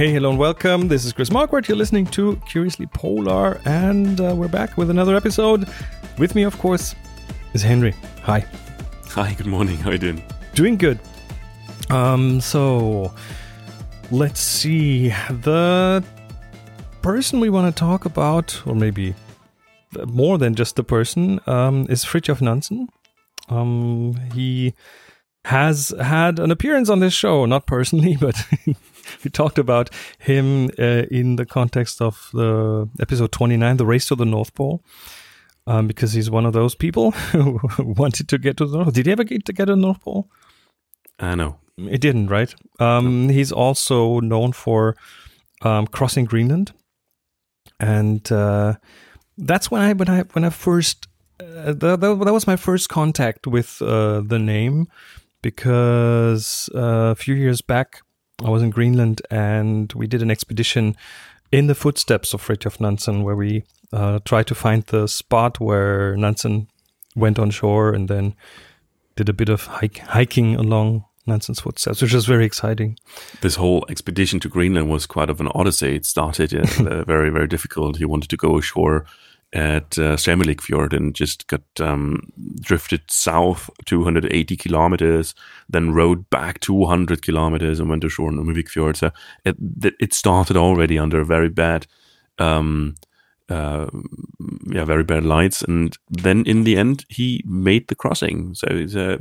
Hey, hello, and welcome. This is Chris Marquardt. You're listening to Curiously Polar, and uh, we're back with another episode. With me, of course, is Henry. Hi. Hi, good morning. How are you doing? Doing good. Um, so let's see. The person we want to talk about, or maybe more than just the person, um, is Fridtjof Nansen. Um, he has had an appearance on this show, not personally, but we talked about him uh, in the context of the episode 29, The Race to the North Pole. Um, because he's one of those people who wanted to get to the North. Did he ever get to get to the North Pole? I uh, know. It didn't, right? Um, no. He's also known for um, crossing Greenland, and uh, that's when I when I when I first uh, that, that, was my first contact with uh, the name because uh, a few years back I was in Greenland and we did an expedition in the footsteps of Fridtjof Nansen where we uh, tried to find the spot where Nansen went on shore and then did a bit of hike, hiking along Nansen's footsteps, which was very exciting. This whole expedition to Greenland was quite of an odyssey. It started uh, very, very difficult. He wanted to go ashore at uh, Fjord and just got um, drifted south 280 kilometers, then rode back 200 kilometers and went ashore in Nunavik Fjord. So it, it started already under very bad, um, uh, yeah, very bad lights. And then in the end, he made the crossing. So he's, uh,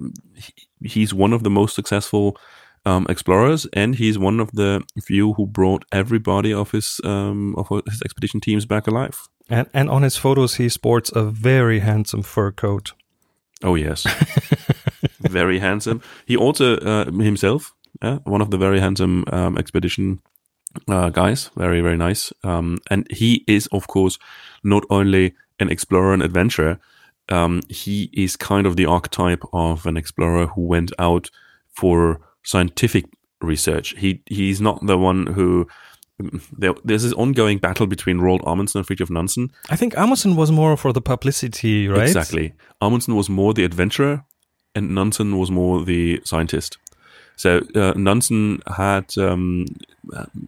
he's one of the most successful um, explorers, and he's one of the few who brought everybody of his um, of his expedition teams back alive. And and on his photos, he sports a very handsome fur coat. Oh yes, very handsome. He also uh, himself, one of the very handsome um, expedition uh, guys. Very very nice. Um, and he is of course not only an explorer and adventurer. Um, he is kind of the archetype of an explorer who went out for scientific research. He he's not the one who there, there's this ongoing battle between Roald Amundsen and Fridtjof Nansen. I think Amundsen was more for the publicity, right? Exactly. Amundsen was more the adventurer, and Nansen was more the scientist. So uh, Nansen had um,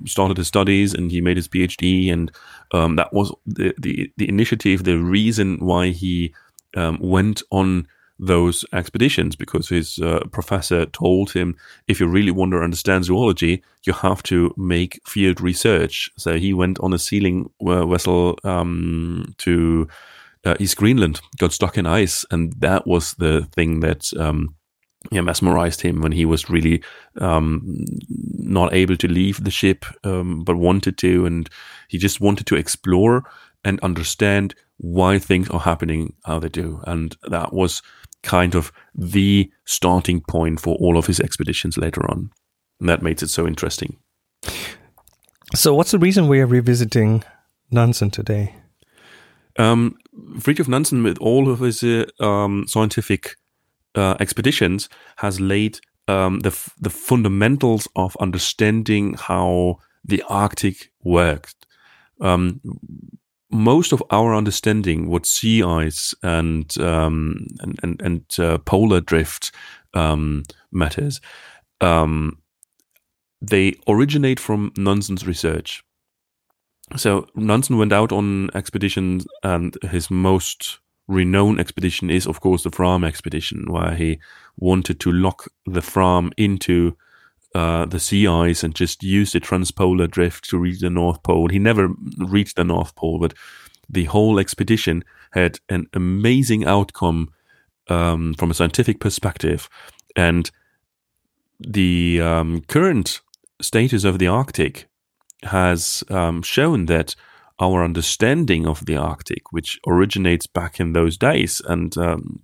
started his studies and he made his PhD, and um, that was the, the, the initiative, the reason why he um, went on those expeditions because his uh, professor told him if you really want to understand zoology, you have to make field research. So he went on a sealing uh, vessel um, to uh, East Greenland, got stuck in ice, and that was the thing that. Um, yeah, mesmerized him when he was really um, not able to leave the ship, um, but wanted to, and he just wanted to explore and understand why things are happening how they do, and that was kind of the starting point for all of his expeditions later on. And that makes it so interesting. So, what's the reason we are revisiting Nansen today? Um, Fridtjof Nansen, with all of his uh, um, scientific uh, expeditions, has laid um, the f- the fundamentals of understanding how the Arctic worked. Um, most of our understanding what sea ice and um, and and, and uh, polar drift um, matters, um, they originate from Nansen's research. So Nansen went out on expeditions, and his most renowned expedition is, of course, the Fram expedition, where he wanted to lock the Fram into uh, the sea ice and just use the transpolar drift to reach the North Pole. He never reached the North Pole, but the whole expedition had an amazing outcome um, from a scientific perspective. And the um, current status of the Arctic has um, shown that our understanding of the Arctic, which originates back in those days, and um,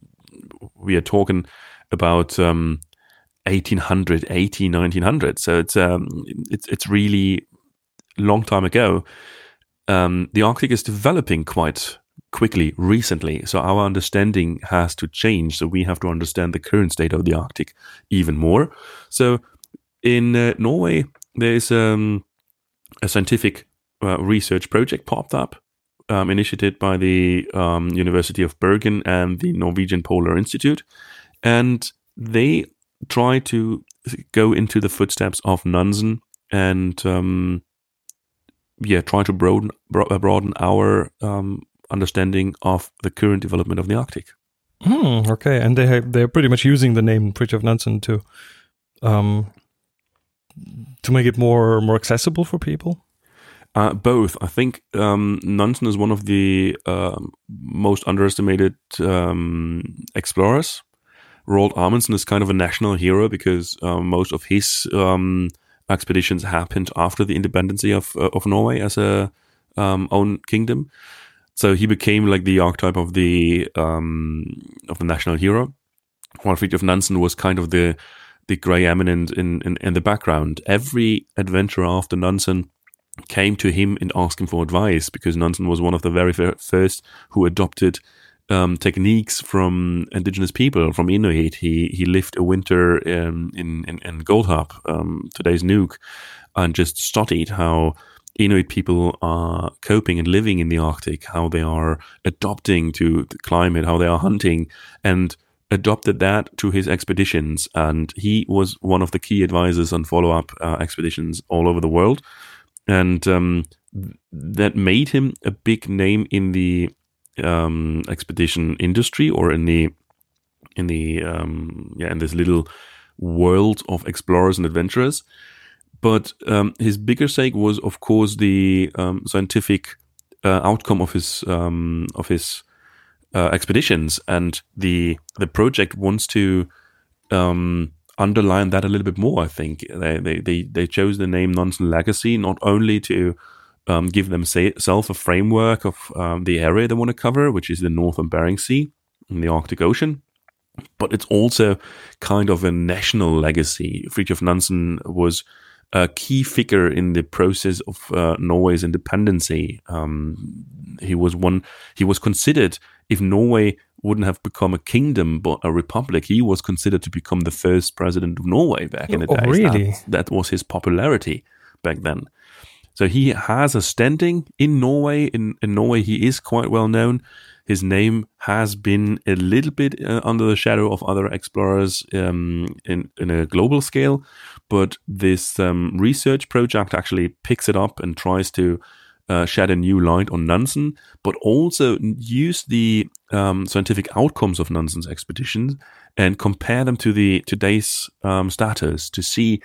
we are talking about um, 1800, 18, 1900. So it's um, it's it's really long time ago. Um, the Arctic is developing quite quickly recently, so our understanding has to change. So we have to understand the current state of the Arctic even more. So in uh, Norway, there is um, a scientific uh, research project popped up, um, initiated by the um, University of Bergen and the Norwegian Polar Institute, and they try to go into the footsteps of Nansen and um, yeah try to broaden bro- broaden our um, understanding of the current development of the Arctic. Hmm, okay, and they have, they're pretty much using the name Fridtjof Nansen to um, to make it more more accessible for people. Uh, both. I think um, Nansen is one of the uh, most underestimated um, explorers. Roald Amundsen is kind of a national hero because uh, most of his um, expeditions happened after the independence of uh, of Norway as a um, own kingdom. So he became like the archetype of the um, of the national hero. While Fridtjof Nansen was kind of the the grey eminent in, in, in the background. Every adventurer after Nansen came to him and asked him for advice because Nansen was one of the very first who adopted um, techniques from indigenous people, from Inuit. He he lived a winter in in, in, in Godthåb, um, today's Nuuk, and just studied how Inuit people are coping and living in the Arctic, how they are adopting to the climate, how they are hunting, and adopted that to his expeditions. And he was one of the key advisors on follow up uh, expeditions all over the world and um, that made him a big name in the um, expedition industry or in the in the um, yeah in this little world of explorers and adventurers. But um, his bigger stake was, of course, the um, scientific uh, outcome of his um, of his uh, expeditions, and the the project wants to um, underline that a little bit more. I think they they they, they chose the name Nansen Legacy not only to um, give themselves a framework of um, the area they want to cover, which is the northern Barents Sea and the Arctic Ocean, but it's also kind of a national legacy. Fridtjof Nansen was a key figure in the process of uh, Norway's independence. Um, he was one. He was considered if Norway wouldn't have become a kingdom but a republic. He was considered to become the first president of Norway back in the oh, days. Really? That, that, was his popularity back then. So he has a standing in Norway. In, in Norway, he is quite well known. His name has been a little bit uh, under the shadow of other explorers um, in, in a global scale, but this um, research project actually picks it up and tries to uh, shed a new light on Nansen, but also use the um, scientific outcomes of Nansen's expeditions and compare them to the today's um, status to see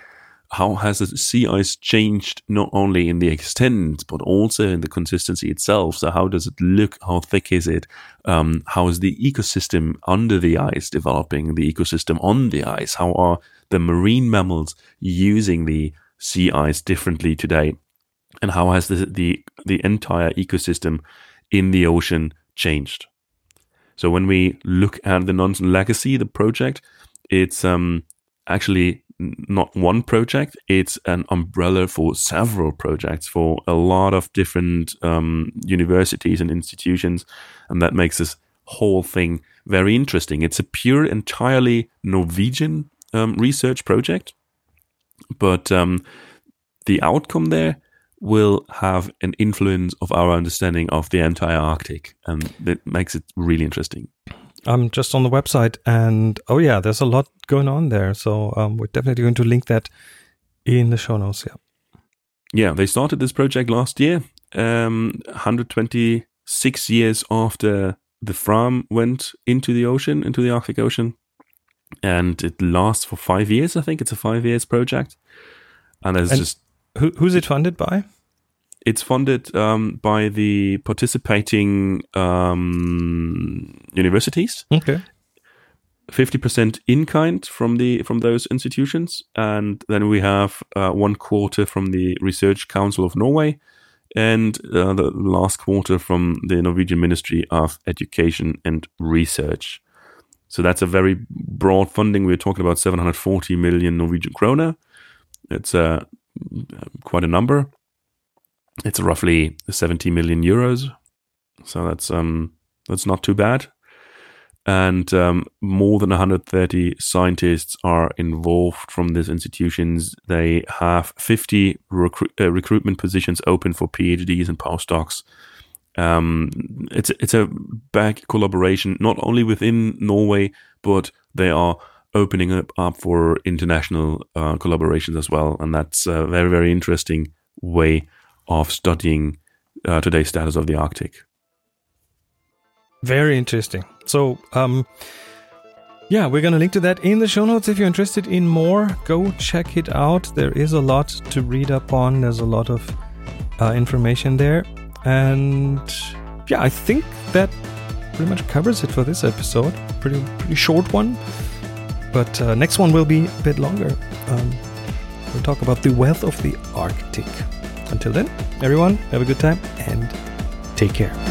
how has the sea ice changed not only in the extent but also in the consistency itself? So how does it look? How thick is it? Um, how is the ecosystem under the ice developing the ecosystem on the ice? How are the marine mammals using the sea ice differently today? And how has the, the the entire ecosystem in the ocean changed. So when we look at the Nansen Legacy, the project, it's um, actually not one project; it's an umbrella for several projects for a lot of different um, universities and institutions, and that makes this whole thing very interesting. It's a pure, entirely Norwegian um, research project, but um, the outcome there will have an influence of our understanding of the entire Arctic, and that makes it really interesting. I'm just on the website, and oh yeah, there's a lot going on there. So um, we're definitely going to link that in the show notes. Yeah, yeah. They started this project last year, um, 126 years after the Fram went into the ocean, into the Arctic Ocean, and it lasts for five years. I think it's a five years project, and it's and just who, who's it funded by? It's funded um, by the participating um, universities. Okay. Fifty percent in kind from the from those institutions, and then we have uh, one quarter from the Research Council of Norway, and uh, the last quarter from the Norwegian Ministry of Education and Research. So that's a very broad funding. We're talking about 740 million Norwegian kroner. It's a quite a number. It's roughly 70 million euros, so that's um that's not too bad. And um, more than 130 scientists are involved from these institutions. They have 50 recru- uh, recruitment positions open for PhDs and postdocs. Um, it's it's a back collaboration not only within Norway, but they are opening up, up for international uh, collaborations as well. And that's a very, very interesting way of studying uh, today's status of the Arctic. Very interesting. So, um, yeah, we're going to link to that in the show notes. If you're interested in more, go check it out. There is a lot to read up on, there's a lot of uh, information there. And yeah, I think that pretty much covers it for this episode. Pretty, pretty short one. But uh, next one will be a bit longer. Um, we'll talk about the wealth of the Arctic. Until then, everyone, have a good time and take care.